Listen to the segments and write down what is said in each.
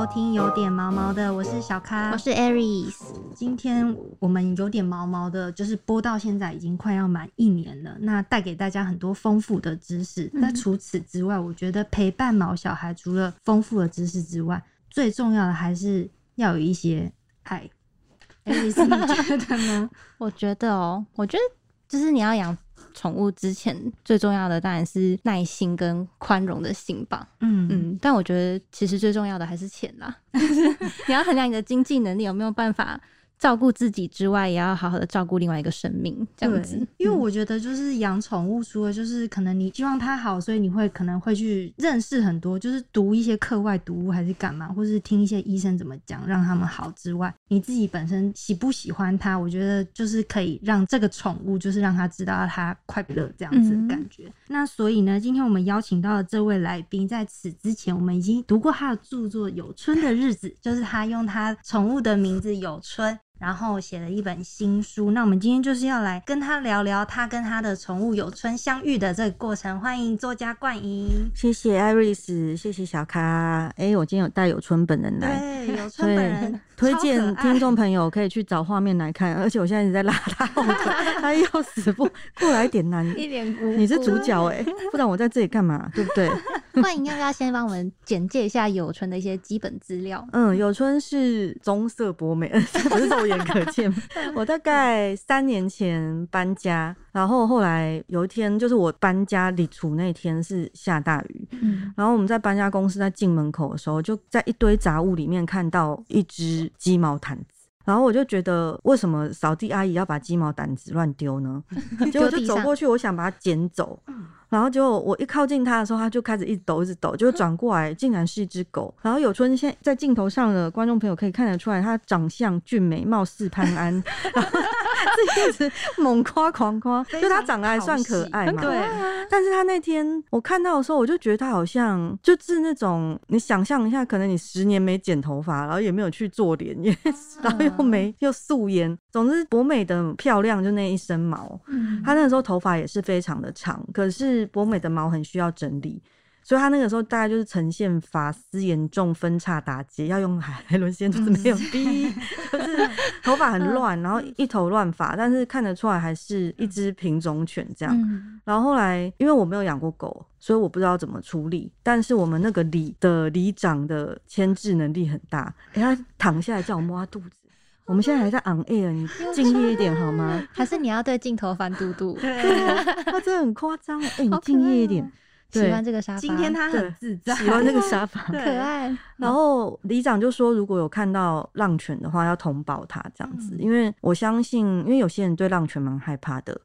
收听有点毛毛的，我是小咖，我是 Aries。今天我们有点毛毛的，就是播到现在已经快要满一年了，那带给大家很多丰富的知识。那除此之外，我觉得陪伴毛小孩除了丰富的知识之外，最重要的还是要有一些爱。Aries，你觉得呢？我觉得哦，我觉得就是你要养。宠物之前最重要的当然是耐心跟宽容的心吧。嗯嗯，但我觉得其实最重要的还是钱啦。你要衡量你的经济能力有没有办法。照顾自己之外，也要好好的照顾另外一个生命，这样子。因为我觉得，就是养宠物，除了就是可能你希望它好，所以你会可能会去认识很多，就是读一些课外读物，还是干嘛，或是听一些医生怎么讲，让他们好之外，你自己本身喜不喜欢它，我觉得就是可以让这个宠物，就是让它知道它快乐这样子的感觉。那所以呢，今天我们邀请到的这位来宾，在此之前我们已经读过他的著作《有春的日子》，就是他用他宠物的名字有春。然后写了一本新书，那我们今天就是要来跟他聊聊他跟他的宠物有春相遇的这个过程。欢迎作家冠莹，谢谢艾瑞斯，谢谢小咖。哎，我今天有带有春本人来，对，有春本人。推荐听众朋友可以去找画面来看，而且我现在一直在拉他后腿，他要死不过来点难，一脸孤。你是主角哎，不然我在这里干嘛？对不对？欢迎要不要先帮我们简介一下有春的一些基本资料？嗯，有春是棕色博美，不是肉眼可见。我大概三年前搬家，然后后来有一天，就是我搬家离处那天是下大雨，嗯，然后我们在搬家公司在进门口的时候，就在一堆杂物里面看到一只。鸡毛毯子，然后我就觉得，为什么扫地阿姨要把鸡毛掸子乱丢呢？结果就走过去，我想把它捡走。然后就我一靠近它的时候，它就开始一直抖，一直抖，就转过来，竟然是一只狗。然后有春现在镜头上的观众朋友可以看得出来，它长相俊美，貌似潘安，是 一直猛夸狂夸，就它长得还算可爱嘛。对。但是它那天我看到的时候，我就觉得它好像就是那种，你想象一下，可能你十年没剪头发，然后也没有去做脸，也 然后又没又素颜，总之博美的漂亮，就那一身毛。嗯。它那个时候头发也是非常的长，可是。博美的毛很需要整理，所以她那个时候大概就是呈现发丝严重分叉打结，要用海伦先就是没有逼，就是头发很乱，然后一头乱发，但是看得出来还是一只品种犬这样。然后后来因为我没有养过狗，所以我不知道怎么处理。但是我们那个里的里长的牵制能力很大，哎，他躺下来叫我摸他肚子。我们现在还在 on air，你敬业一点好吗？还是你要对镜头翻嘟嘟？对啊，他真的很夸张哎，你敬业一点。喜欢这个沙发，今天他很自在，喜欢这个沙发，可爱。然后里长就说，如果有看到浪犬的话，要通报他这样子，因为我相信，因为有些人对浪犬蛮害怕的，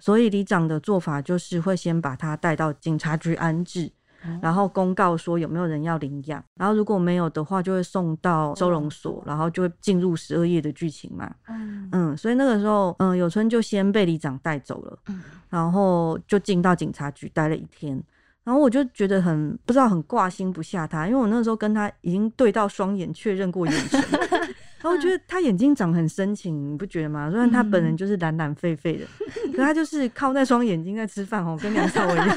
所以里长的做法就是会先把他带到警察局安置。然后公告说有没有人要领养，然后如果没有的话，就会送到收容所，然后就会进入十二夜的剧情嘛。嗯嗯，所以那个时候，嗯，有春就先被里长带走了，然后就进到警察局待了一天，然后我就觉得很不知道很挂心不下他，因为我那个时候跟他已经对到双眼确认过眼神，然后我觉得他眼睛长很深情，你不觉得吗？虽然他本人就是懒懒废废的，可他就是靠那双眼睛在吃饭哦，跟梁朝伟一样。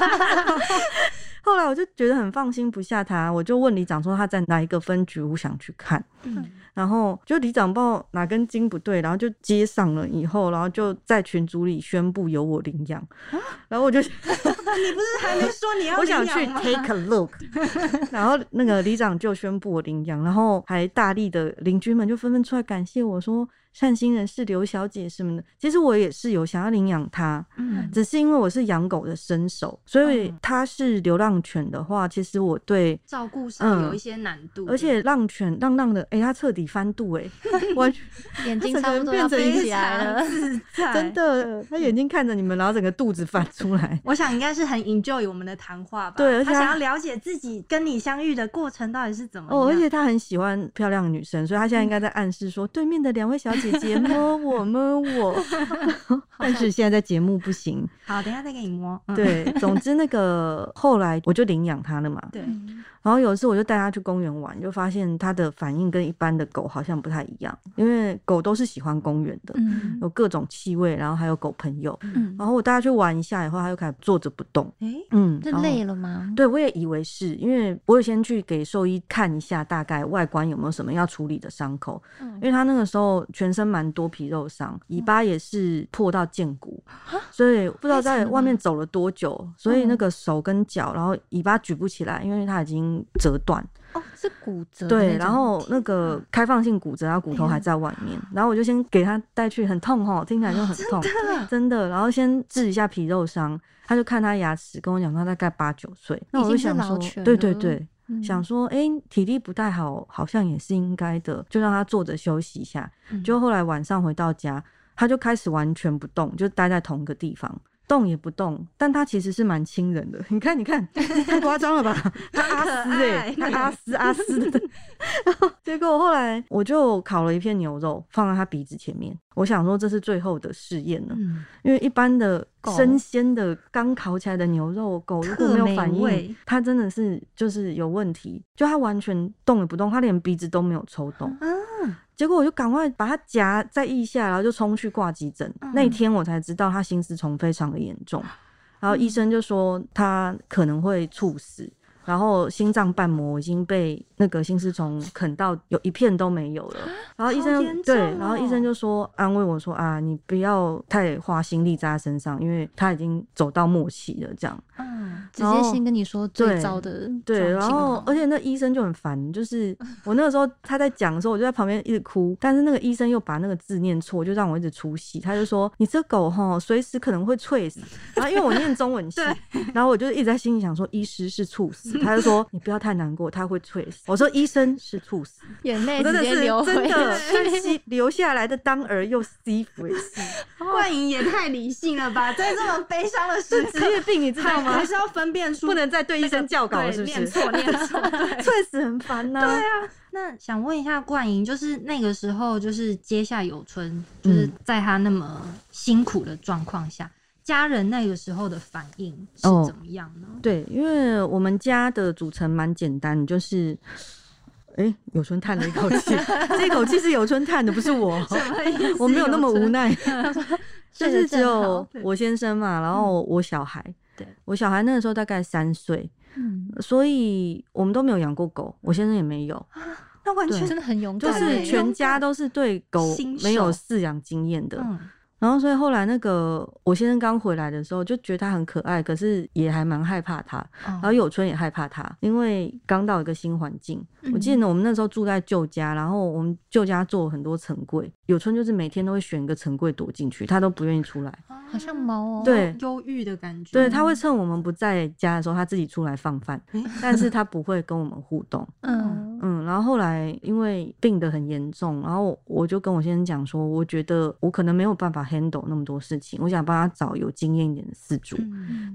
后来我就觉得很放心不下他，我就问里长说他在哪一个分局，我想去看。然后就里长报哪根筋不对，然后就接上了以后，然后就在群组里宣布由我领养。然后我就，你不是还没说你要？我想去 take a look。然后那个里长就宣布我领养，然后还大力的邻居们就纷纷出来感谢我说。善心人士刘小姐什么的，其实我也是有想要领养它，嗯，只是因为我是养狗的身手，所以它是流浪犬的话，其实我对照顾上有一些难度。而且浪犬浪浪的，哎，它彻底翻肚，哎，完全 眼睛差不多要飞起来了，真的，它眼睛看着你们，然后整个肚子翻出来。我想应该是很 enjoy 我们的谈话吧，对，他想要了解自己跟你相遇的过程到底是怎么。哦，而且他很喜欢漂亮的女生，所以他现在应该在暗示说，对面的两位小姐。姐姐摸我 摸我，但是现在在节目不行。好，等下再给你摸。对，总之那个后来我就领养它了嘛。对。然后有一次我就带它去公园玩，就发现它的反应跟一般的狗好像不太一样，因为狗都是喜欢公园的，有各种气味，然后还有狗朋友。然后我带它去玩一下以后，它就开始坐着不动。哎，嗯，这累了吗？对，我也以为是因为我有先去给兽医看一下，大概外观有没有什么要处理的伤口。嗯，因为它那个时候全身蛮多皮肉伤，尾巴也是破到剑骨，所以不知道在外面走了多久，所以那个手跟脚，然后尾巴举不起来，因为它已经折断。哦，是骨折。对，然后那个开放性骨折，然后骨头还在外面，然后我就先给他带去，很痛哦，听起来就很痛，真的。然后先治一下皮肉伤，他就看他牙齿，跟我讲他大概八九岁，那我就想说，对对对，想说，哎，体力不太好，好像也是应该的，就让他坐着休息一下。就后来晚上回到家，他就开始完全不动，就待在同一个地方。动也不动，但它其实是蛮亲人的。你看，你看，太夸张了吧？他阿斯哎，他阿斯阿斯的。结果后来我就烤了一片牛肉放在它鼻子前面，我想说这是最后的试验了，因为一般的生鲜的刚烤起来的牛肉，狗如果没有反应，它真的是就是有问题。就它完全动也不动，它连鼻子都没有抽动。结果我就赶快把它夹在腋下，然后就冲去挂急诊。那天我才知道他心丝虫非常的严重，然后医生就说他可能会猝死。然后心脏瓣膜已经被那个心丝虫啃到有一片都没有了，然后医生对，然后医生就说安慰我说啊，你不要太花心力在他身上，因为他已经走到末期了，这样。嗯，直接先跟你说最糟的对，然后而且那医生就很烦，就是 我那个时候他在讲的时候，我就在旁边一直哭，但是那个医生又把那个字念错，就让我一直出戏。他就说你这狗哈，随时可能会猝死。然后因为我念中文系，然后我就一直在心里想说，医师是猝死。他就说：“你不要太难过，他会猝死。”我说：“医生是猝死，眼泪真的是真的，流下来的当儿又 C 回事。”冠莹也太理性了吧，在这么悲伤的时职业病，你知道吗？还是要分辨出，不能再对医生叫稿，是不是？念错，念错，猝死很烦呐。对啊，那想问一下冠莹，就是那个时候，就是接下有春，就是在他那么辛苦的状况下。家人那个时候的反应是怎么样呢？对，因为我们家的组成蛮简单，就是，哎，有春叹了一口气，这口气是有春叹的，不是我，我没有那么无奈，就是只有我先生嘛，然后我小孩，对。我小孩那个时候大概三岁，嗯，所以我们都没有养过狗，我先生也没有，那完全真的很勇敢，就是全家都是对狗没有饲养经验的。然后，所以后来那个我先生刚回来的时候，就觉得他很可爱，可是也还蛮害怕他。然后有春也害怕他，因为刚到一个新环境。我记得呢，我们那时候住在旧家，然后我们旧家做很多层柜，有春就是每天都会选一个层柜躲进去，他都不愿意出来，好像猫哦，对，忧郁的感觉。对，他会趁我们不在家的时候，他自己出来放饭，但是他不会跟我们互动。嗯嗯，然后后来因为病得很严重，然后我就跟我先生讲说，我觉得我可能没有办法。handle 那么多事情，我想帮他找有经验一点的饲主，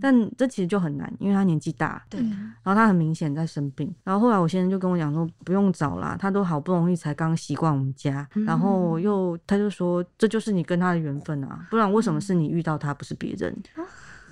但这其实就很难，因为他年纪大，对，然后他很明显在生病，然后后来我先生就跟我讲说，不用找啦，他都好不容易才刚习惯我们家，然后又他就说，这就是你跟他的缘分啊，不然为什么是你遇到他，不是别人？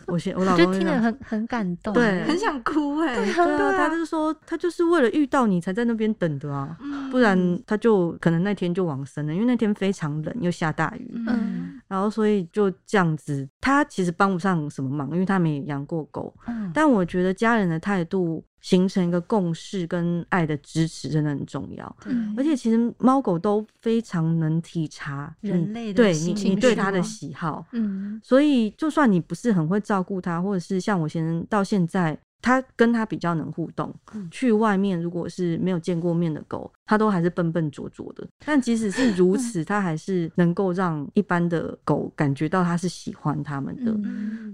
我先，我老公听了很很感动，对，很想哭哎。对啊，他就说他就是为了遇到你才在那边等的啊，不然他就可能那天就往生了，因为那天非常冷又下大雨，嗯，然后所以就这样子，他其实帮不上什么忙，因为他没养过狗，嗯，但我觉得家人的态度。形成一个共识跟爱的支持真的很重要，而且其实猫狗都非常能体察人类的对你你对它的喜好，嗯，所以就算你不是很会照顾它，或者是像我先生到现在。他跟他比较能互动，去外面如果是没有见过面的狗，它都还是笨笨拙拙的。但即使是如此，它还是能够让一般的狗感觉到它是喜欢它们的。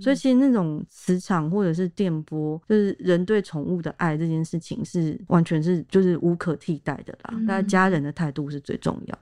所以其实那种磁场或者是电波，就是人对宠物的爱这件事情，是完全是就是无可替代的啦。那家人的态度是最重要。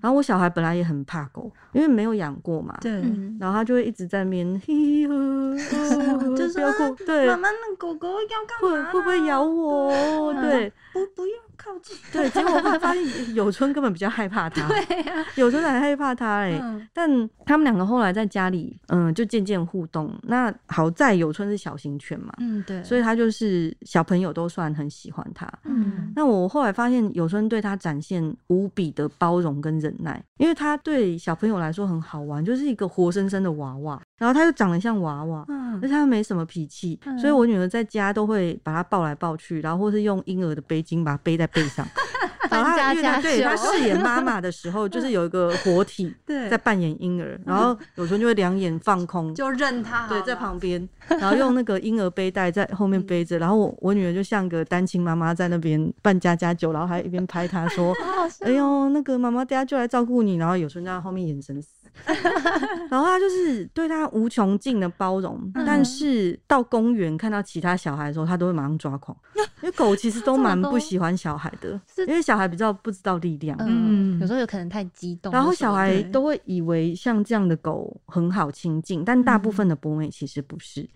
然后我小孩本来也很怕狗，因为没有养过嘛。对。然后他就会一直在面嘿呵，就是要过。对。妈妈，那狗狗要干嘛？会会不会咬我？对。不，不要。靠近对，结果我发现有春根本比较害怕他，对呀，有春还害怕他哎。但他们两个后来在家里，嗯，就渐渐互动。那好在有春是小型犬嘛，嗯，对，所以他就是小朋友都算很喜欢他。嗯，那我后来发现有春对他展现无比的包容跟忍耐，因为他对小朋友来说很好玩，就是一个活生生的娃娃。然后他又长得像娃娃，嗯，而且他没什么脾气，所以我女儿在家都会把他抱来抱去，然后或是用婴儿的背巾把他背在背上。然后他对他饰演妈妈的时候，就是有一个活体 在扮演婴儿，然后有时候就会两眼放空，就认他对在旁边，然后用那个婴儿背带在后面背着，然后我我女儿就像个单亲妈妈在那边扮家家酒，然后还一边拍他说：“哎呦，那个妈妈等下就来照顾你。”然后有时候在后面眼神死。然后他就是对他无穷尽的包容，但是到公园看到其他小孩的时候，他都会马上抓狂。因为狗其实都蛮不喜欢小孩的，因为小孩比较不知道力量，嗯，有时候有可能太激动。然后小孩都会以为像这样的狗很好亲近，但大部分的博美其实不是。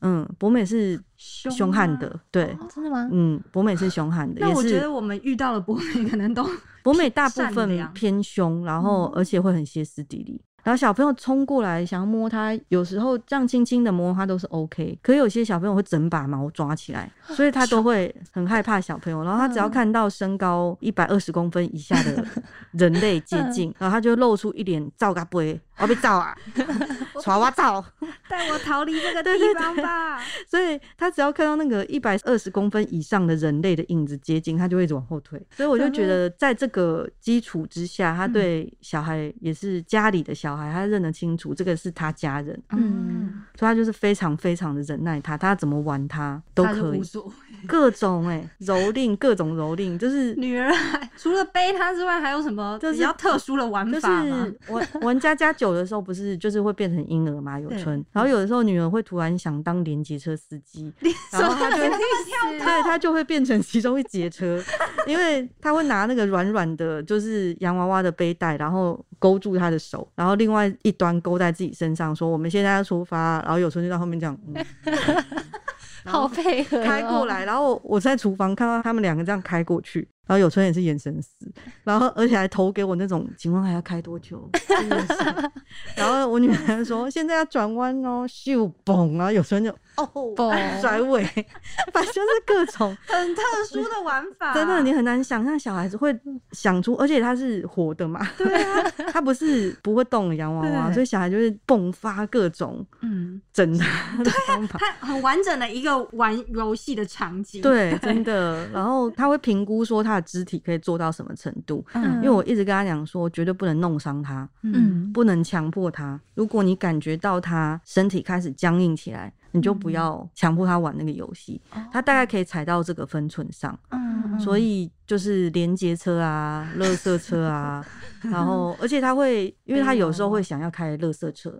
嗯，博美是凶悍的，对，真的吗？嗯，博美是凶悍的。那我觉得我们遇到了博美可能都 博美大部分偏凶，然后而且会很歇斯底里。然后小朋友冲过来想要摸它，有时候这样轻轻的摸它都是 OK，可有些小朋友会整把毛抓起来，所以他都会很害怕小朋友。然后他只要看到身高一百二十公分以下的人类接近，然后他就露出一脸照个背，我被照啊，抓我照，带我逃离这个地方吧。所以他只要看到那个一百二十公分以上的人类的影子接近，他就会一直往后退。所以我就觉得，在这个基础之下，他对小孩也是家里的小。小孩他认得清楚，这个是他家人，嗯，所以他就是非常非常的忍耐他，他怎么玩他都可以，各种哎蹂躏，各种蹂躏，就是女儿除了背他之外，还有什么比较特殊的玩法吗？玩 玩家家酒的时候，不是就是会变成婴儿嘛？有春，然后有的时候女儿会突然想当连接车司机，然后她就对她就会变成其中一节车，因为她会拿那个软软的，就是洋娃娃的背带，然后勾住她的手，然后。另外一端勾在自己身上，说我们现在要出发，然后有春就在后面这样，好配合开过来，然后我在厨房看到他们两个这样开过去。然后有春也是眼神死，然后而且还投给我那种，请问还要开多久？然后我女儿说现在要转弯哦，咻嘣，然后有春就哦甩尾，反正就是各种 很特殊的玩法。真的，你很难想象小孩子会想出，而且它是活的嘛，对啊，它不是不会动的洋娃娃，所以小孩就是迸发各种嗯整的方法，它很完整的一个玩游戏的场景。对，真的。然后他会评估说他。他的肢体可以做到什么程度？嗯，因为我一直跟他讲说，绝对不能弄伤他，嗯，不能强迫他。如果你感觉到他身体开始僵硬起来，你就不要强迫他玩那个游戏。他大概可以踩到这个分寸上，嗯，所以。就是连接车啊，垃圾车啊，然后而且他会，因为他有时候会想要开垃圾车。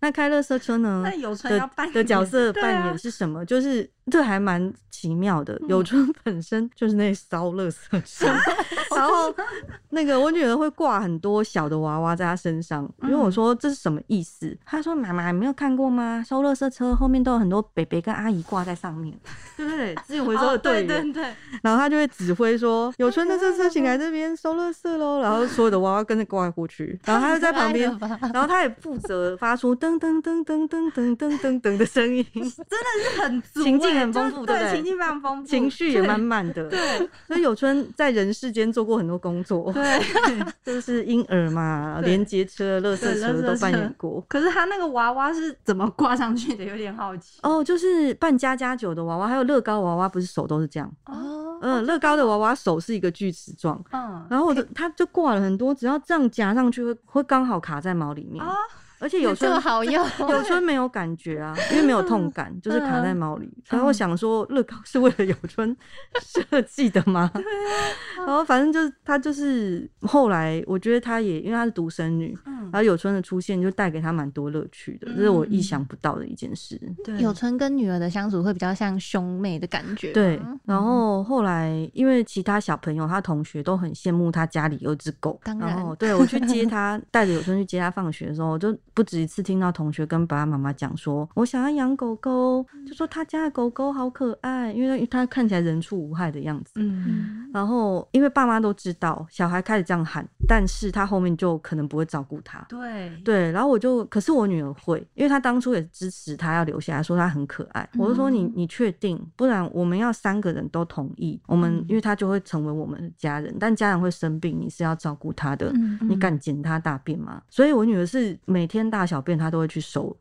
那开垃圾车呢？那有春要扮的角色扮演是什么？就是这还蛮奇妙的。有春本身就是那烧垃圾车，然后那个我女儿会挂很多小的娃娃在她身上，因为我说这是什么意思？她说妈妈没有看过吗？收垃圾车后面都有很多北北跟阿姨挂在上面，对不对？资源回收的队员，对，然后她就会指挥说。有春的这车请来这边收垃圾喽，然后所有的娃娃跟着挂过去，然后他就在旁边，然后他也负责发出噔噔噔噔噔噔噔噔噔的声音，真的是很情境很丰富，对，情境非常丰富，情绪也满满的，对。所以有春在人世间做过很多工作，对，就是 婴儿嘛，连接车、垃圾车都扮演过。可是他那个娃娃是怎么挂上去的？有点好奇。哦，就是扮家家酒的娃娃，还有乐高娃娃，不是手都是这样哦。嗯，乐高的娃娃手是一个锯齿状，嗯，然后我就它就挂了很多，只要这样夹上去会会刚好卡在毛里面。而且有春好用，有春没有感觉啊，因为没有痛感，就是卡在毛里。然后想说乐高是为了有春 设计的吗？然后反正就是他就是后来，我觉得他也因为他是独生女，然后有春的出现就带给他蛮多乐趣的，这是我意想不到的一件事。对，有春跟女儿的相处会比较像兄妹的感觉。对。然后后来因为其他小朋友，他同学都很羡慕他家里有只狗，然后对我去接他，带着有春去接他放学的时候，我就不止一次听到同学跟爸爸妈妈讲说，我想要养狗狗，就说他家的狗狗好可爱，因为他看起来人畜无害的样子。嗯，然后因为爸妈都知道小孩开始这样喊，但是他后面就可能不会照顾他。对对，然后我就，可是我女儿会，因为她当初也支持她要留下来，说她很可爱。我就说你你确定？不然我们要三个人都同意，我们因为他就会成为我们的家人，但家人会生病，你是要照顾他的，你敢捡他大便吗？所以我女儿是每天大小便他都会去收。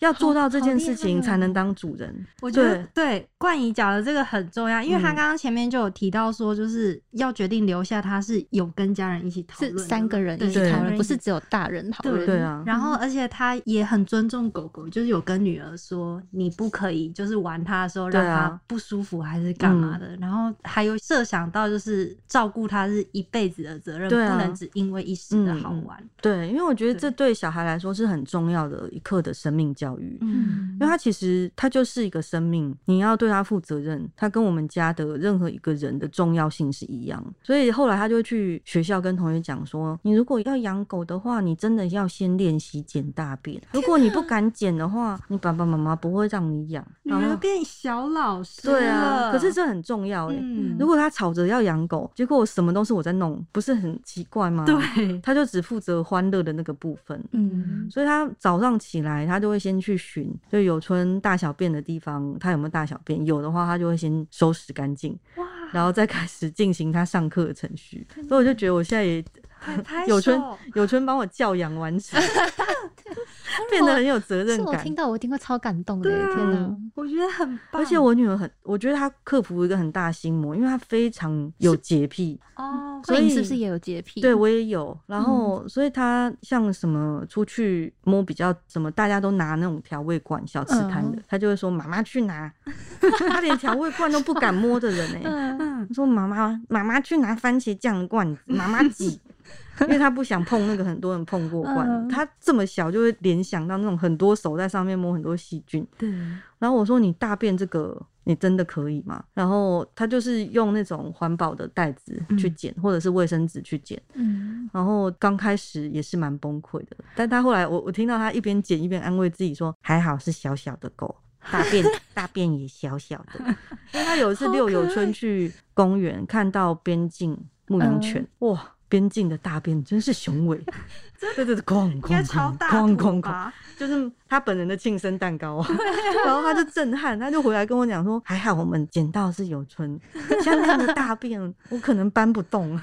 要做到这件事情才能当主人。我觉得对冠仪讲的这个很重要，因为他刚刚前面就有提到说，就是要决定留下他是有跟家人一起讨论，是三个人一起讨论，不是只有大人讨论。对啊。然后而且他也很尊重狗狗，就是有跟女儿说，你不可以就是玩它的时候让它不舒服还是干嘛的。然后还有设想到就是照顾它是一辈子的责任，不能只因为一时的好玩。对，因为我觉得这对小孩来说是很重要的一刻的生命教。教育，嗯，因为他其实他就是一个生命，你要对他负责任。他跟我们家的任何一个人的重要性是一样，所以后来他就会去学校跟同学讲说：“你如果要养狗的话，你真的要先练习捡大便。如果你不敢捡的话，你爸爸妈妈不会让你养。”你们变小老师，对啊。可是这很重要哎。如果他吵着要养狗，结果什么都是我在弄，不是很奇怪吗？对，他就只负责欢乐的那个部分。嗯，所以他早上起来，他就会先。去寻就有村大小便的地方，他有没有大小便？有的话，他就会先收拾干净，哇，然后再开始进行他上课的程序。所以我就觉得我现在也有春有春帮我教养完成。变得很有责任感。我听到我一定会超感动的，天哪！我觉得很棒。而且我女儿很，我觉得她克服一个很大心魔，因为她非常有洁癖哦。所以你是不是也有洁癖？对我也有。然后，所以她像什么出去摸比较什么，大家都拿那种调味罐小吃摊的，她就会说妈妈去拿。她连调味罐都不敢摸的人呢。说妈妈妈妈去拿番茄酱罐子，妈妈挤。因为他不想碰那个很多人碰过罐，他这么小就会联想到那种很多手在上面摸很多细菌。对。然后我说：“你大便这个，你真的可以吗？”然后他就是用那种环保的袋子去捡，或者是卫生纸去捡。嗯。然后刚开始也是蛮崩溃的，但他后来我我听到他一边捡一边安慰自己说：“还好是小小的狗，大便 大便也小小的。”因为他有一次六友春去公园看到边境牧羊犬，哇！边境的大便真是雄伟，对对对，哐哐哐哐哐哐，就是。他本人的庆生蛋糕啊，然后他就震撼，他就回来跟我讲说：“ 还好我们捡到是有春，像那样的大便，我可能搬不动，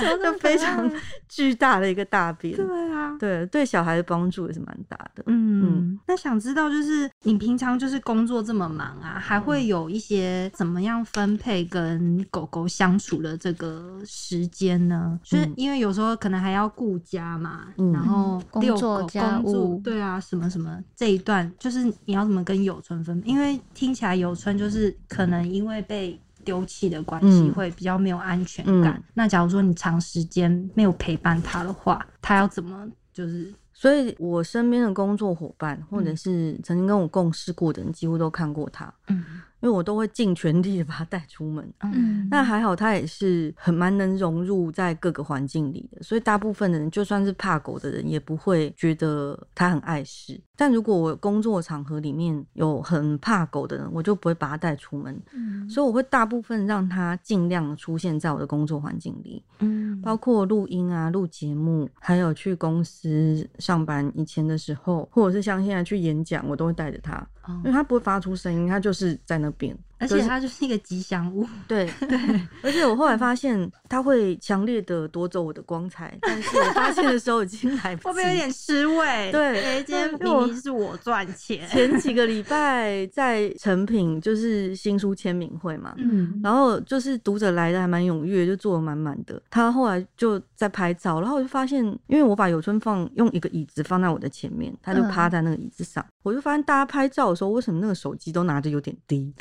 就非常巨大的一个大便。”对啊，对对，小孩的帮助也是蛮大的。嗯，那想知道就是你平常就是工作这么忙啊，还会有一些怎么样分配跟狗狗相处的这个时间呢？就是因为有时候可能还要顾家嘛，然后工作家务，对啊，什么。什么这一段就是你要怎么跟有春分？因为听起来有春就是可能因为被丢弃的关系，会比较没有安全感。那假如说你长时间没有陪伴他的话，他要怎么就是？所以我身边的工作伙伴，或者是曾经跟我共事过的人，几乎都看过他。嗯。因为我都会尽全力的把它带出门，嗯，那还好，他也是很蛮能融入在各个环境里的，所以大部分的人就算是怕狗的人，也不会觉得他很碍事。但如果我工作场合里面有很怕狗的人，我就不会把他带出门，嗯，所以我会大部分让他尽量出现在我的工作环境里，嗯，包括录音啊、录节目，还有去公司上班以前的时候，或者是像现在去演讲，我都会带着它。因为它不会发出声音，它就是在那边。而且它就是一个吉祥物。对 对，而且我后来发现它会强烈的夺走我的光彩，但是我发现的时候已经来不及，会不会有点失味？对，今天明明是我赚钱。前几个礼拜在成品就是新书签名会嘛，嗯，然后就是读者来的还蛮踊跃，就坐的满满的。他后来就在拍照，然后我就发现，因为我把有春放用一个椅子放在我的前面，他就趴在那个椅子上，我就发现大家拍照的时候，为什么那个手机都拿着有点低？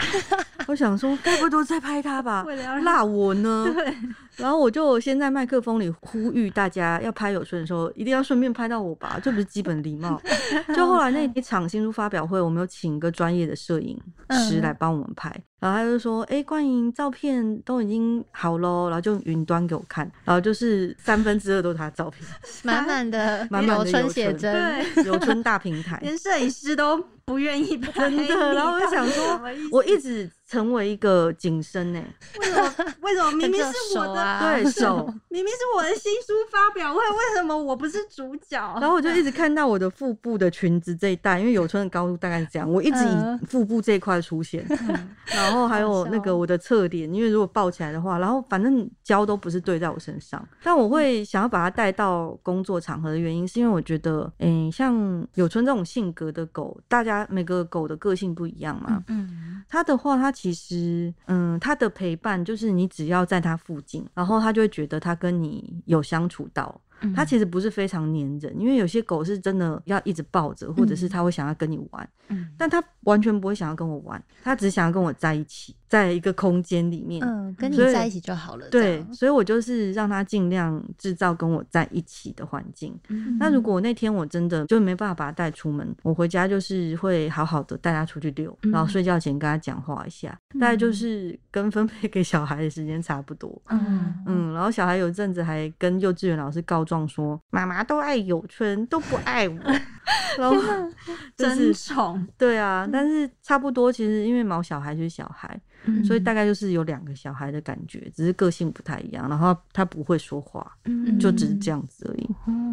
我想说，该不会都在拍他吧？辣我呢？对。然后我就先在麦克风里呼吁大家，要拍有春的时候，一定要顺便拍到我吧，这不是基本礼貌。就后来那一场新书发表会，我们有请一个专业的摄影师来帮我们拍，然后他就说：“哎，冠莹，照片都已经好喽。”然后就云端给我看，然后就是三分之二都是他的照片，满满的 满满的有春写真，有春大平台，连摄影师都不愿意拍。真的，然后我就想说，我一直。成为一个景深呢？为什么？为什么明明是我的对手？明明是我的新书发表会，为什么我不是主角？然后我就一直看到我的腹部的裙子这一带，因为有春的高度大概是这样，我一直以腹部这一块出现。然后还有那个我的侧脸，因为如果抱起来的话，然后反正胶都不是对在我身上。但我会想要把它带到工作场合的原因，是因为我觉得，嗯，像有春这种性格的狗，大家每个狗的个性不一样嘛。嗯，它的话，它。其实，嗯，他的陪伴就是你只要在他附近，然后他就会觉得他跟你有相处到。他其实不是非常黏人，因为有些狗是真的要一直抱着，或者是他会想要跟你玩，但他完全不会想要跟我玩，他只想要跟我在一起，在一个空间里面，嗯，跟你在一起就好了。对，所以我就是让他尽量制造跟我在一起的环境。那如果那天我真的就没办法把他带出门，我回家就是会好好的带他出去遛，然后睡觉前跟他讲话一下，大概就是跟分配给小孩的时间差不多。嗯嗯，然后小孩有一阵子还跟幼稚园老师告状。说妈妈都爱有春，都不爱我，然后 真宠。对啊，但是差不多，其实因为毛小孩就是小孩。所以大概就是有两个小孩的感觉，只是个性不太一样，然后他不会说话，就只是这样子而已。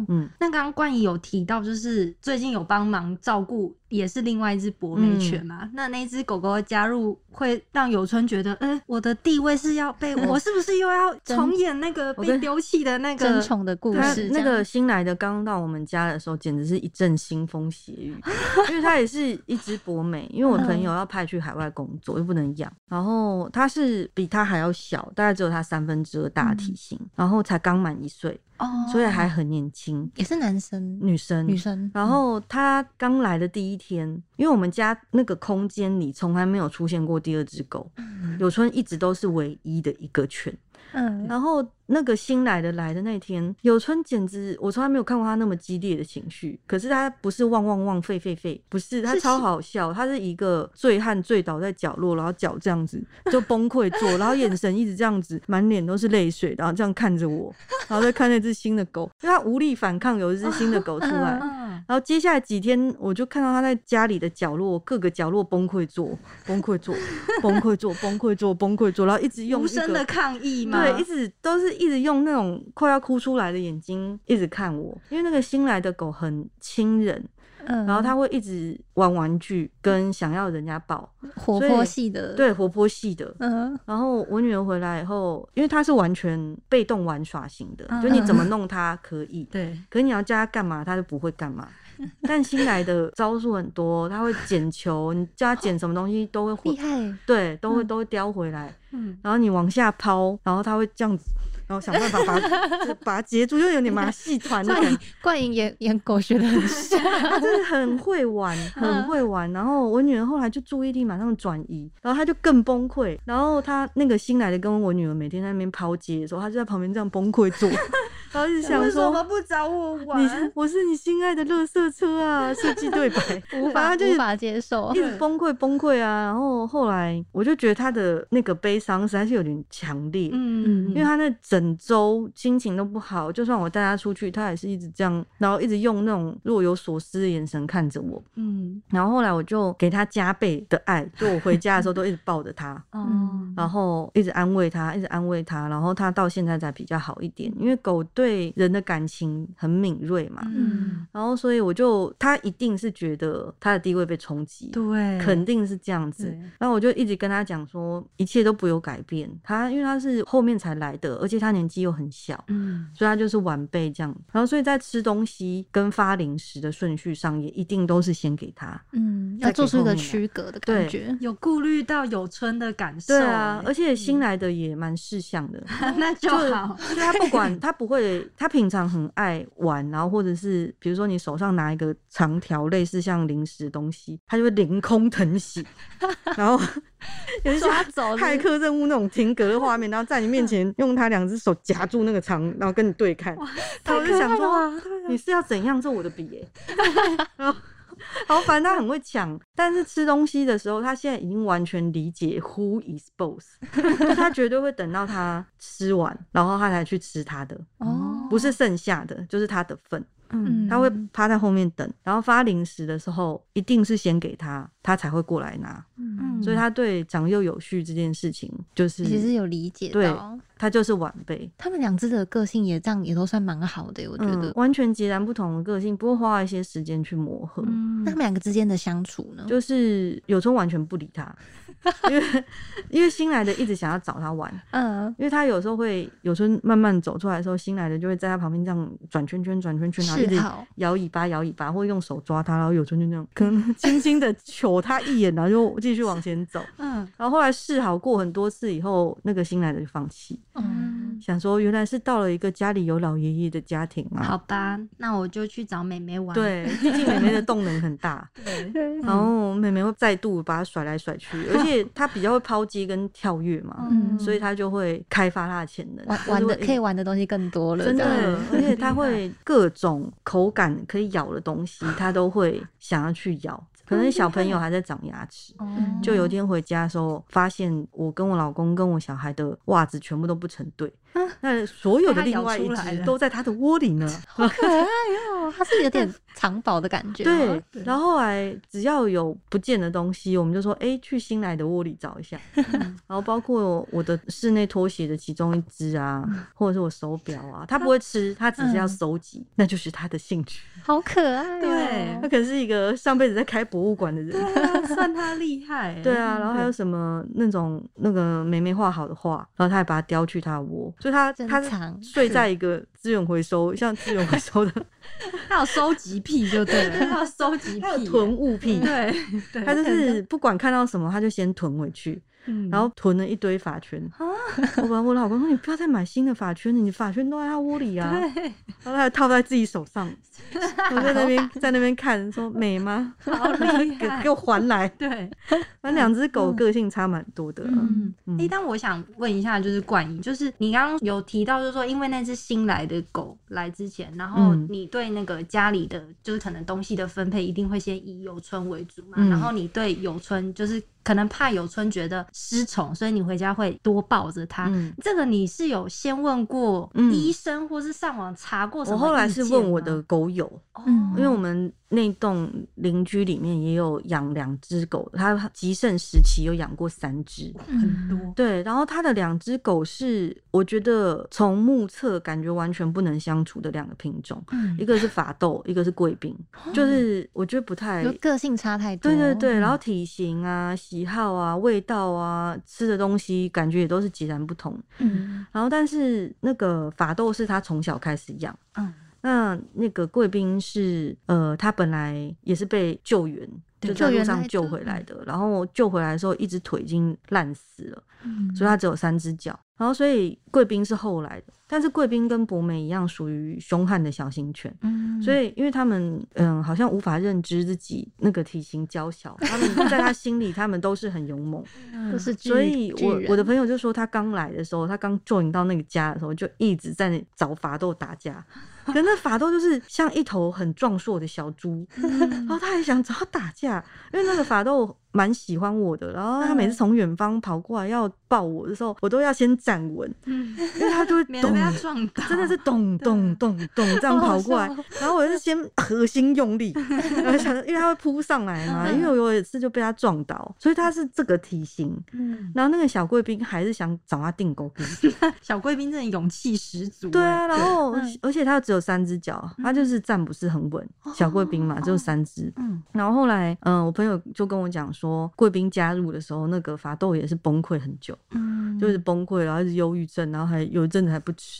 嗯，那刚刚冠仪有提到，就是最近有帮忙照顾，也是另外一只博美犬嘛。那那只狗狗的加入，会让有春觉得，嗯，我的地位是要被 我是不是又要重演那个被丢弃的那个争宠的故事？那个新来的刚到我们家的时候，简直是一阵腥风血雨，因为它也是一只博美，因为我朋友要派去海外工作，又不能养，然后。然后他是比它还要小，大概只有它三分之二大体型，然后才刚满一岁，哦，所以还很年轻，也是男生、女生、女生。然后他刚来的第一天，因为我们家那个空间里从来没有出现过第二只狗，有春一直都是唯一的一个犬。嗯，然后那个新来的来的那天，有春简直我从来没有看过他那么激烈的情绪。可是他不是汪汪汪、沸沸沸，不是他超好笑，他是一个醉汉醉倒在角落，然后脚这样子就崩溃坐，然后眼神一直这样子，满脸都是泪水，然后这样看着我，然后再看那只新的狗，因为他无力反抗，有一只新的狗出来。然后接下来几天，我就看到他在家里的角落各个角落崩溃坐、崩溃坐、崩溃坐、崩溃坐、崩溃坐，然后一直用无声的抗议嘛？对，一直都是一直用那种快要哭出来的眼睛一直看我，因为那个新来的狗很亲人，嗯，然后他会一直玩玩具，跟想要人家抱，活泼系的，对，活泼系的，嗯。然后我女儿回来以后，因为她是完全被动玩耍型的，就你怎么弄她可以，对，可是你要叫她干嘛，她就不会干嘛。但新来的招数很多，他会捡球，你叫他捡什么东西都会厉害，对，都会都会叼回来。嗯，然后你往下抛，然后他会这样子，然后想办法把 把它截住，就有点马戏团那种。冠莹演演狗学的很像，他真的很会玩，很会玩。然后我女儿后来就注意力马上转移，然后她就更崩溃。然后她那个新来的跟我女儿每天在那边抛接的时候，她就在旁边这样崩溃做。然后就想说，为什么不找我玩？你我是你心爱的乐色车啊！设计对白，无法无法接受，一直崩溃崩溃啊！然后后来我就觉得他的那个悲伤实在是有点强烈，嗯嗯，因为他那整周心情都不好，就算我带他出去，他也是一直这样，然后一直用那种若有所思的眼神看着我，嗯。然后后来我就给他加倍的爱，就我回家的时候都一直抱着他，嗯，然后一直安慰他，一直安慰他，然后他到现在才比较好一点，因为狗对。对人的感情很敏锐嘛，嗯，然后所以我就他一定是觉得他的地位被冲击，对，肯定是这样子。然后我就一直跟他讲说，一切都不有改变。他因为他是后面才来的，而且他年纪又很小，嗯，所以他就是晚辈这样。然后所以在吃东西跟发零食的顺序上，也一定都是先给他，嗯，要做出一个区隔的感觉，有顾虑到有春的感受，对啊，而且新来的也蛮识相的，那就好。他不管 他不会，他平常很爱玩，然后或者是比如说你手上拿一个长条类似像零食的东西，他就会凌空腾起，然后 有一些骇客任务那种停格的画面，然后在你面前用他两只手夹住那个长，然后跟你对看。他就想说，你是要怎样做我的笔？然后。好，烦他很会抢，但是吃东西的时候，他现在已经完全理解 who is boss，就他绝对会等到他吃完，然后他才去吃他的，哦，不是剩下的，就是他的份。嗯，他会趴在后面等，然后发零食的时候，一定是先给他，他才会过来拿。嗯，所以他对长幼有序这件事情，就是其实有理解到，他就是晚辈。他们两只的个性也这样，也都算蛮好的，我觉得完全截然不同的个性，不过花一些时间去磨合。那他们两个之间的相处呢？就是有时候完全不理他。因为因为新来的一直想要找他玩，嗯，因为他有时候会有时候慢慢走出来的时候，新来的就会在他旁边这样转圈圈转圈圈，然后一直摇尾巴摇尾巴，或用手抓他，然后有春就那样可能 轻轻的瞅他一眼，然后就继续往前走，嗯，然后后来试好过很多次以后，那个新来的就放弃，嗯，想说原来是到了一个家里有老爷爷的家庭啊，好吧，那我就去找妹妹玩，对，毕竟妹妹的动能很大，对，然后妹妹会再度把他甩来甩去，而且。他比较会抛接跟跳跃嘛，所以他就会开发他的潜能，玩玩的可以玩的东西更多了。真的，而且他会各种口感可以咬的东西，他都会想要去咬。可能小朋友还在长牙齿，就有一天回家的时候，发现我跟我老公跟我小孩的袜子全部都不成对。那所有的另外一只都在它的窝里呢，好可爱哦！它是有点藏宝的感觉。对，然后来只要有不见的东西，我们就说：“哎，去新来的窝里找一下。”然后包括我的室内拖鞋的其中一只啊，或者是我手表啊，它不会吃，它只是要收集，那就是它的兴趣。好可爱，对，它可能是一个上辈子在开博物馆的人，算他厉害。对啊，然后还有什么那种那个梅梅画好的画，然后他还把它叼去他的窝。所以他他睡在一个资源回收，像资源回收的，他有收集癖就对了，他有收集癖，囤物癖，对，他就是不管看到什么，他就先囤回去。然后囤了一堆发圈，我把我老公说：“你不要再买新的发圈了，你发圈都在他窝里啊。”然后他套在自己手上，我在那边在那边看，说美吗？给给我还来。对，反正两只狗个性差蛮多的。嗯，哎，但我想问一下，就是冠英，就是你刚刚有提到，就是说因为那只新来的狗来之前，然后你对那个家里的就是可能东西的分配一定会先以有春为主嘛，然后你对有春就是。可能怕有春觉得失宠，所以你回家会多抱着他。这个你是有先问过医生，或是上网查过什么？我后来是问我的狗友，因为我们。那栋邻居里面也有养两只狗，他极盛时期有养过三只，很多。对，然后他的两只狗是我觉得从目测感觉完全不能相处的两个品种，一个是法斗，一个是贵宾，就是我觉得不太个性差太多。对对对，然后体型啊、喜好啊、味道啊、吃的东西感觉也都是截然不同。嗯，然后但是那个法斗是他从小开始养，嗯。那那个贵宾是，呃，他本来也是被救援，就在路上救回来的，然后救回来的时候，一只腿已经烂死了，嗯所以他只有三只脚。然后，所以贵宾是后来的，但是贵宾跟博美一样，属于凶悍的小型犬。嗯，所以因为他们，嗯，好像无法认知自己那个体型娇小，他们在他心里，他们都是很勇猛，都是。所以我我的朋友就说，他刚来的时候，他刚 join 到那个家的时候，就一直在那找法斗打架。可那法斗就是像一头很壮硕的小猪，然后他还想找他打架，因为那个法斗蛮喜欢我的，然后他每次从远方跑过来要抱我的时候，我都要先站稳，因为他就会 咚，真的是咚咚咚咚这样跑过来，然后我是先核心用力，然后想，因为他会扑上来嘛，因为我有一次就被他撞倒，所以他是这个体型，嗯。然后那个小贵宾还是想找他订狗兵，小贵宾真的勇气十足，对啊，然后而且他只有三只脚，他就是站不是很稳，小贵宾嘛，只有三只，嗯，然后后来，嗯，我朋友就跟我讲说，贵宾加入的时候，那个法斗也是崩溃很久，嗯，就是崩溃，然后是忧郁症，然后还有一阵子还不吃。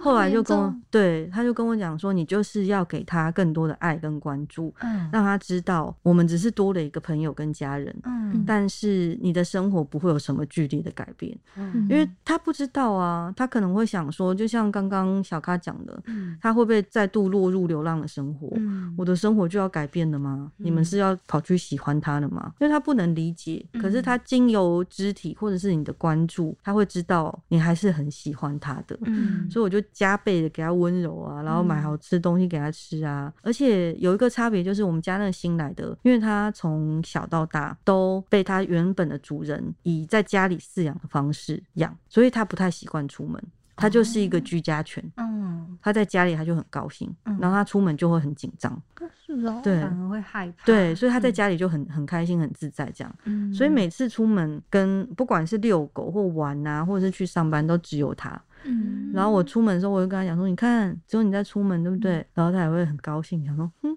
后来就跟我对，他就跟我讲说，你就是要给他更多的爱跟关注，嗯，让他知道我们只是多了一个朋友跟家人，嗯，但是你的生活不会有什么剧烈的改变，嗯，因为他不知道啊，他可能会想说，就像刚刚小咖讲的，他会不会再度落入流浪的生活？我的生活就要改变了吗？你们是要跑去喜欢他的吗？因为他不能理解，可是他经由肢体或者是你的关注，他会知道你还是很喜欢他的，嗯，所以我就。加倍的给他温柔啊，然后买好吃东西给他吃啊，而且有一个差别就是我们家那个新来的，因为他从小到大都被他原本的主人以在家里饲养的方式养，所以他不太习惯出门，他就是一个居家犬。嗯，他在家里他就很高兴，然后他出门就会很紧张，是哦，对，反而会害怕。对，所以他在家里就很很开心很自在这样。嗯，所以每次出门跟不管是遛狗或玩啊，或者是去上班，都只有他。嗯，然后我出门的时候，我就跟他讲说：“你看，只有你在出门，对不对？”然后他也会很高兴，想说：“哼，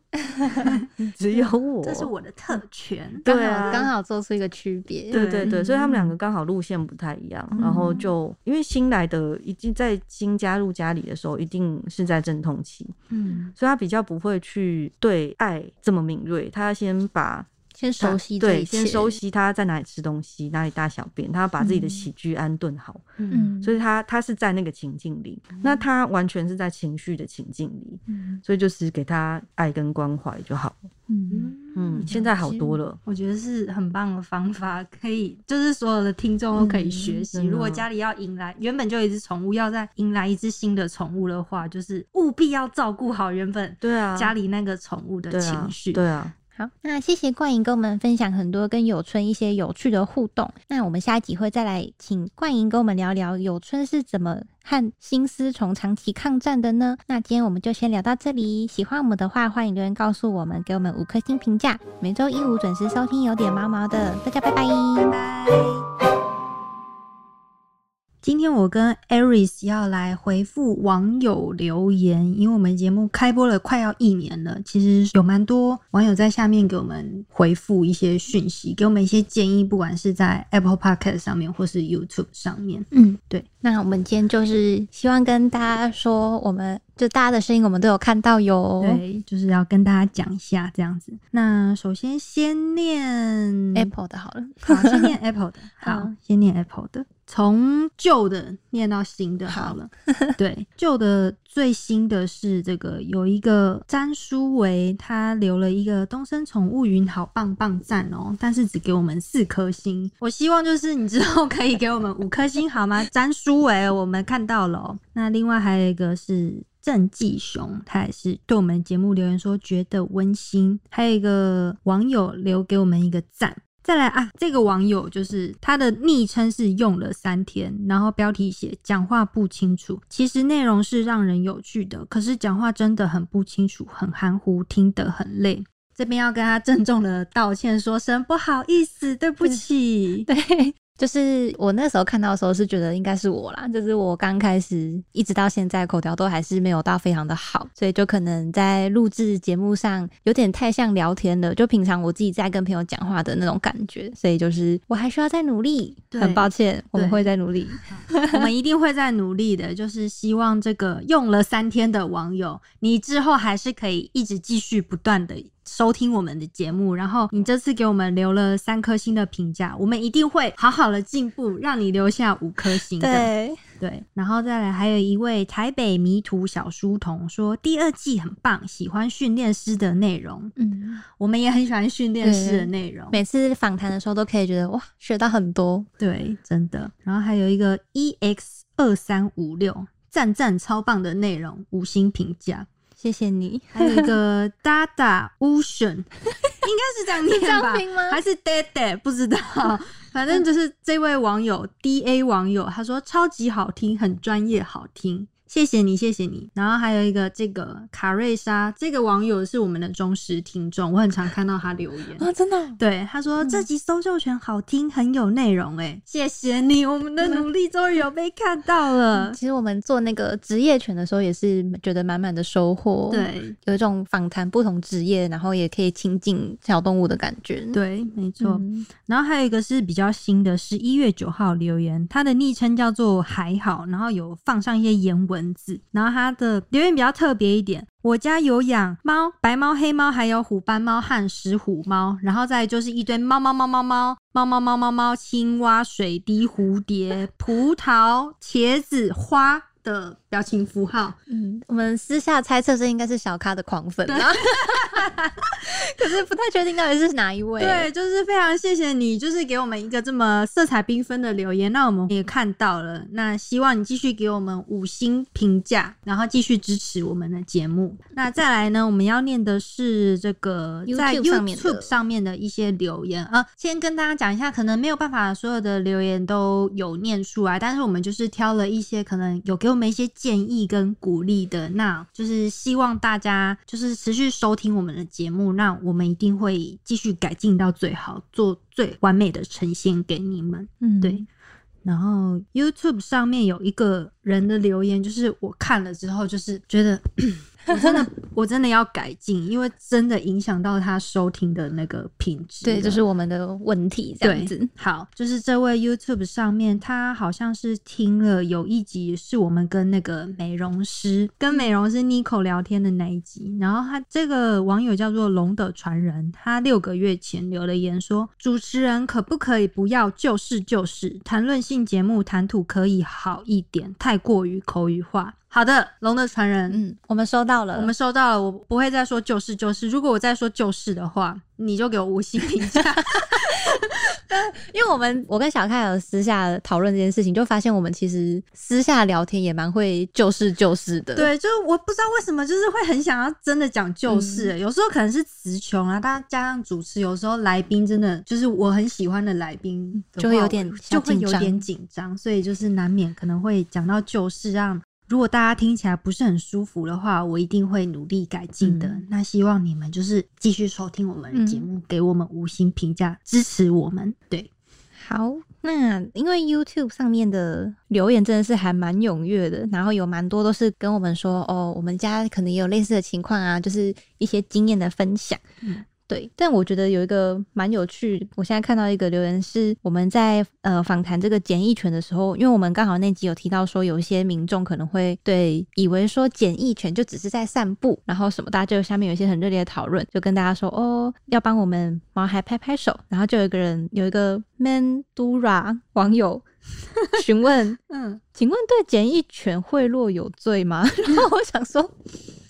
只有我，这是我的特权。”对啊，刚好做出一个区别。对对对，所以他们两个刚好路线不太一样。然后就因为新来的，已经在新加入家里的时候，一定是在阵痛期。嗯，所以他比较不会去对爱这么敏锐，他先把。先熟悉对，先熟悉他在哪里吃东西，哪里大小便，他要把自己的起居安顿好。嗯，所以他他是在那个情境里，那他完全是在情绪的情境里，嗯所以就是给他爱跟关怀就好了。嗯嗯，现在好多了，我觉得是很棒的方法，可以就是所有的听众都可以学习。如果家里要迎来原本就一只宠物，要再迎来一只新的宠物的话，就是务必要照顾好原本对啊家里那个宠物的情绪。对啊。好，那谢谢冠莹跟我们分享很多跟有春一些有趣的互动。那我们下一集会再来请冠莹跟我们聊聊有春是怎么和新丝从长期抗战的呢？那今天我们就先聊到这里。喜欢我们的话，欢迎留言告诉我们，给我们五颗星评价。每周一五准时收听，有点毛毛的，大家拜，拜拜。今天我跟 Aris 要来回复网友留言，因为我们节目开播了快要一年了，其实有蛮多网友在下面给我们回复一些讯息，给我们一些建议，不管是在 Apple Podcast 上面或是 YouTube 上面。嗯，对。那我们今天就是希望跟大家说，我们就大家的声音我们都有看到哟。对，就是要跟大家讲一下这样子。那首先先念 Apple 的好了，好，先念 Apple 的，好，先念 Apple 的。从旧的念到新的，好了。对，旧的最新的是这个，有一个詹书维，他留了一个东森宠物云，好棒棒赞哦，但是只给我们四颗星。我希望就是你之后可以给我们五颗星好吗？詹书维，我们看到了。那另外还有一个是郑继雄，他也是对我们节目留言说觉得温馨。还有一个网友留给我们一个赞。再来啊，这个网友就是他的昵称是用了三天，然后标题写讲话不清楚，其实内容是让人有趣的，可是讲话真的很不清楚，很含糊，听得很累。这边要跟他郑重的道歉，说声不好意思，对不起。对。就是我那时候看到的时候是觉得应该是我啦，就是我刚开始一直到现在口条都还是没有到非常的好，所以就可能在录制节目上有点太像聊天了，就平常我自己在跟朋友讲话的那种感觉，所以就是我还需要再努力，很抱歉，我们会再努力，我们一定会再努力的，就是希望这个用了三天的网友，你之后还是可以一直继续不断的。收听我们的节目，然后你这次给我们留了三颗星的评价，我们一定会好好的进步，让你留下五颗星。对对，然后再来，还有一位台北迷途小书童说，第二季很棒，喜欢训练师的内容。嗯，我们也很喜欢训练师的内容，每次访谈的时候都可以觉得哇，学到很多。对，真的。然后还有一个 E X 二三五六，赞赞超棒的内容，五星评价。谢谢你，还有一个 Dada Ocean，该是这样念吧？还是 d a d 不知道。反正就是这位网友 D A 网友，他说超级好听，很专业，好听。谢谢你，谢谢你。然后还有一个这个卡瑞莎，这个网友是我们的忠实听众，我很常看到他留言啊，真的。对，他说这集搜救犬好听，很有内容，哎，谢谢你，我们的努力终于有被看到了。其实我们做那个职业犬的时候，也是觉得满满的收获，对，有一种访谈不同职业，然后也可以亲近小动物的感觉。对，没错。然后还有一个是比较新的，十一月九号留言，他的昵称叫做还好，然后有放上一些言文。文字，然后它的留言比较特别一点。我家有养猫，白猫、黑猫，还有虎斑猫和石虎猫，然后再就是一堆猫猫猫猫猫猫猫猫猫猫，青蛙、水滴、蝴蝶、葡萄、茄子、花。的表情符号，嗯，我们私下猜测这应该是小咖的狂粉啊，可是不太确定到底是哪一位。对，就是非常谢谢你，就是给我们一个这么色彩缤纷的留言，那我们也看到了。那希望你继续给我们五星评价，然后继续支持我们的节目。那再来呢，我们要念的是这个在 YouTube 上面的一些留言啊。先跟大家讲一下，可能没有办法所有的留言都有念出来，但是我们就是挑了一些可能有给。我们一些建议跟鼓励的，那就是希望大家就是持续收听我们的节目，那我们一定会继续改进到最好，做最完美的呈现给你们。嗯，对。然后 YouTube 上面有一个人的留言，就是我看了之后，就是觉得。我真的，我真的要改进，因为真的影响到他收听的那个品质。对，这是我们的问题。这样子，好，就是这位 YouTube 上面，他好像是听了有一集，是我们跟那个美容师、跟美容师 Nico 聊天的那一集。然后他这个网友叫做龙的传人，他六个月前留了言说：“主持人可不可以不要就是就是，谈论性节目谈吐可以好一点，太过于口语化。”好的，龙的传人，嗯，我们收到了，我们收到了，我不会再说就是就是，如果我再说就是的话，你就给我五星评价。因为我们我跟小凯有私下讨论这件事情，就发现我们其实私下聊天也蛮会就事就事的。对，就是我不知道为什么，就是会很想要真的讲就是，有时候可能是词穷啊，大家加上主持，有时候来宾真的就是我很喜欢的来宾，就会有点就会有点紧张，所以就是难免可能会讲到就是让。如果大家听起来不是很舒服的话，我一定会努力改进的。那希望你们就是继续收听我们的节目，给我们五星评价，支持我们。对，好，那因为 YouTube 上面的留言真的是还蛮踊跃的，然后有蛮多都是跟我们说，哦，我们家可能也有类似的情况啊，就是一些经验的分享。对，但我觉得有一个蛮有趣。我现在看到一个留言是，我们在呃访谈这个简易犬的时候，因为我们刚好那集有提到说，有一些民众可能会对以为说简易犬就只是在散步，然后什么，大家就下面有一些很热烈的讨论，就跟大家说哦，要帮我们毛孩拍拍手，然后就有一个人有一个 Mandura 网友 询问，嗯，请问对简易犬贿赂有罪吗？然后我想说。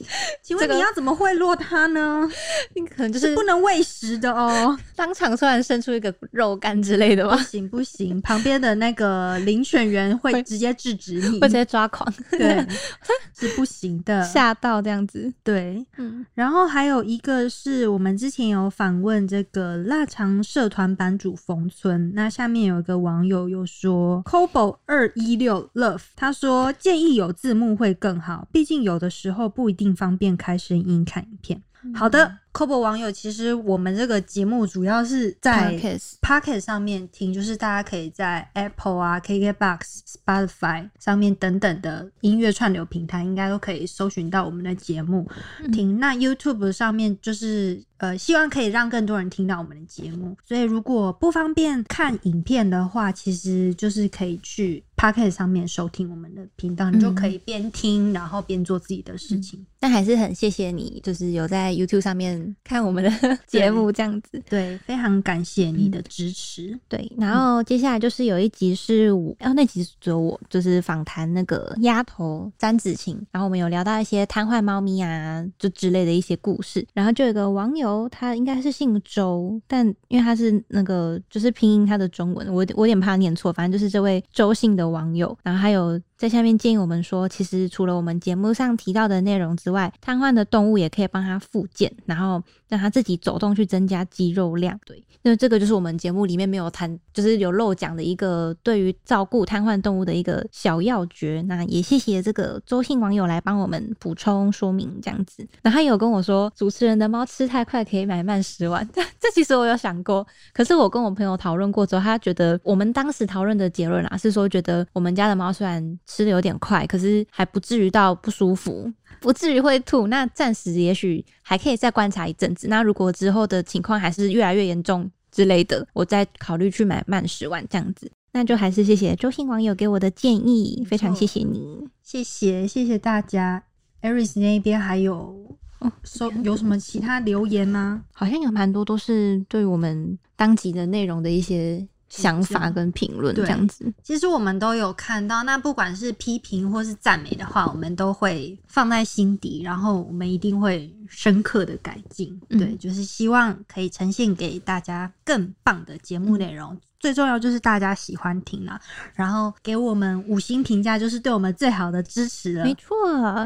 请问你要怎么贿赂他呢？你可能就是不能喂食的哦。当场突然伸出一个肉干之类的吗？不行不行，旁边的那个领选员会直接制止你，会直接抓狂。对，是不行的。吓到这样子。对，嗯。然后还有一个是我们之前有访问这个腊肠社团版主冯村，那下面有一个网友又说，Cobo 二一六 Love，他说建议有字幕会更好，毕竟有的时候不一定。方便开声音看影片。好的。c o b o 网友，其实我们这个节目主要是在 Pocket 上面听，就是大家可以在 Apple 啊、KKBox、Spotify 上面等等的音乐串流平台，应该都可以搜寻到我们的节目听。那 YouTube 上面就是呃，希望可以让更多人听到我们的节目，所以如果不方便看影片的话，其实就是可以去 Pocket 上面收听我们的频道，你就可以边听然后边做自己的事情。但还是很谢谢你，就是有在 YouTube 上面。看我们的节目 这样子，对，非常感谢你的支持。对，然后接下来就是有一集是我，然后那集只有我，就是访谈那个丫头詹子晴，然后我们有聊到一些瘫痪猫咪啊，就之类的一些故事。然后就有个网友，他应该是姓周，但因为他是那个就是拼音他的中文，我我有点怕念错，反正就是这位周姓的网友，然后还有。在下面建议我们说，其实除了我们节目上提到的内容之外，瘫痪的动物也可以帮它复健，然后让它自己走动去增加肌肉量。对，那这个就是我们节目里面没有谈，就是有漏讲的一个对于照顾瘫痪动物的一个小要诀。那也谢谢这个周姓网友来帮我们补充说明这样子。那他有跟我说，主持人的猫吃太快可以买慢食完，这其实我有想过，可是我跟我朋友讨论过之后，他觉得我们当时讨论的结论啊，是说觉得我们家的猫虽然吃的有点快，可是还不至于到不舒服，不至于会吐。那暂时也许还可以再观察一阵子。那如果之后的情况还是越来越严重之类的，我再考虑去买慢食丸这样子。那就还是谢谢周姓网友给我的建议，非常谢谢你，谢谢谢谢大家。Aris 那边还有收有什么其他留言吗？好像有蛮多都是对我们当集的内容的一些。想法跟评论这样子，其实我们都有看到。那不管是批评或是赞美的话，我们都会放在心底，然后我们一定会深刻的改进。对，就是希望可以呈现给大家更棒的节目内容。最重要就是大家喜欢听啊，然后给我们五星评价，就是对我们最好的支持了。没错。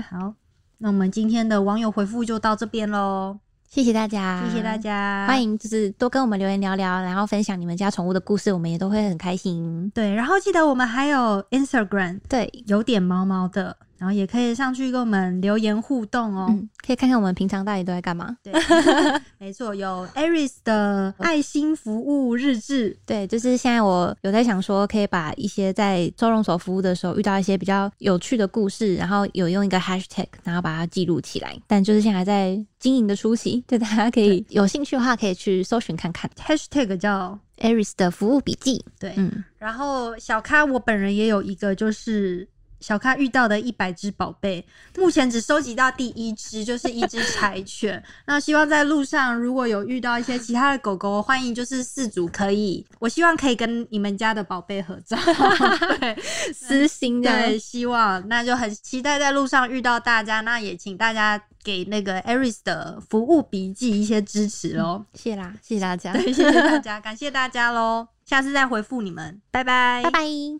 好，那我们今天的网友回复就到这边喽。谢谢大家，谢谢大家，欢迎就是多跟我们留言聊聊，然后分享你们家宠物的故事，我们也都会很开心。对，然后记得我们还有 Instagram，对，有点毛毛的。然后也可以上去跟我们留言互动哦，可以看看我们平常到底都在干嘛。对，没错，有 Aris 的爱心服务日志。对，就是现在我有在想说，可以把一些在收容所服务的时候遇到一些比较有趣的故事，然后有用一个 Hashtag，然后把它记录起来。但就是现在在经营的初期，就大家可以有兴趣的话，可以去搜寻看看 Hashtag 叫 Aris 的服务笔记。对，嗯，然后小咖我本人也有一个，就是。小咖遇到的一百只宝贝，目前只收集到第一只，就是一只柴犬。那希望在路上如果有遇到一些其他的狗狗，欢迎就是四组可以，我希望可以跟你们家的宝贝合照，对，私心对，希望那就很期待在路上遇到大家。那也请大家给那个 Aris 的服务笔记一些支持喽，谢啦，谢谢大家，谢谢大家，感谢大家喽，下次再回复你们，拜拜，拜拜。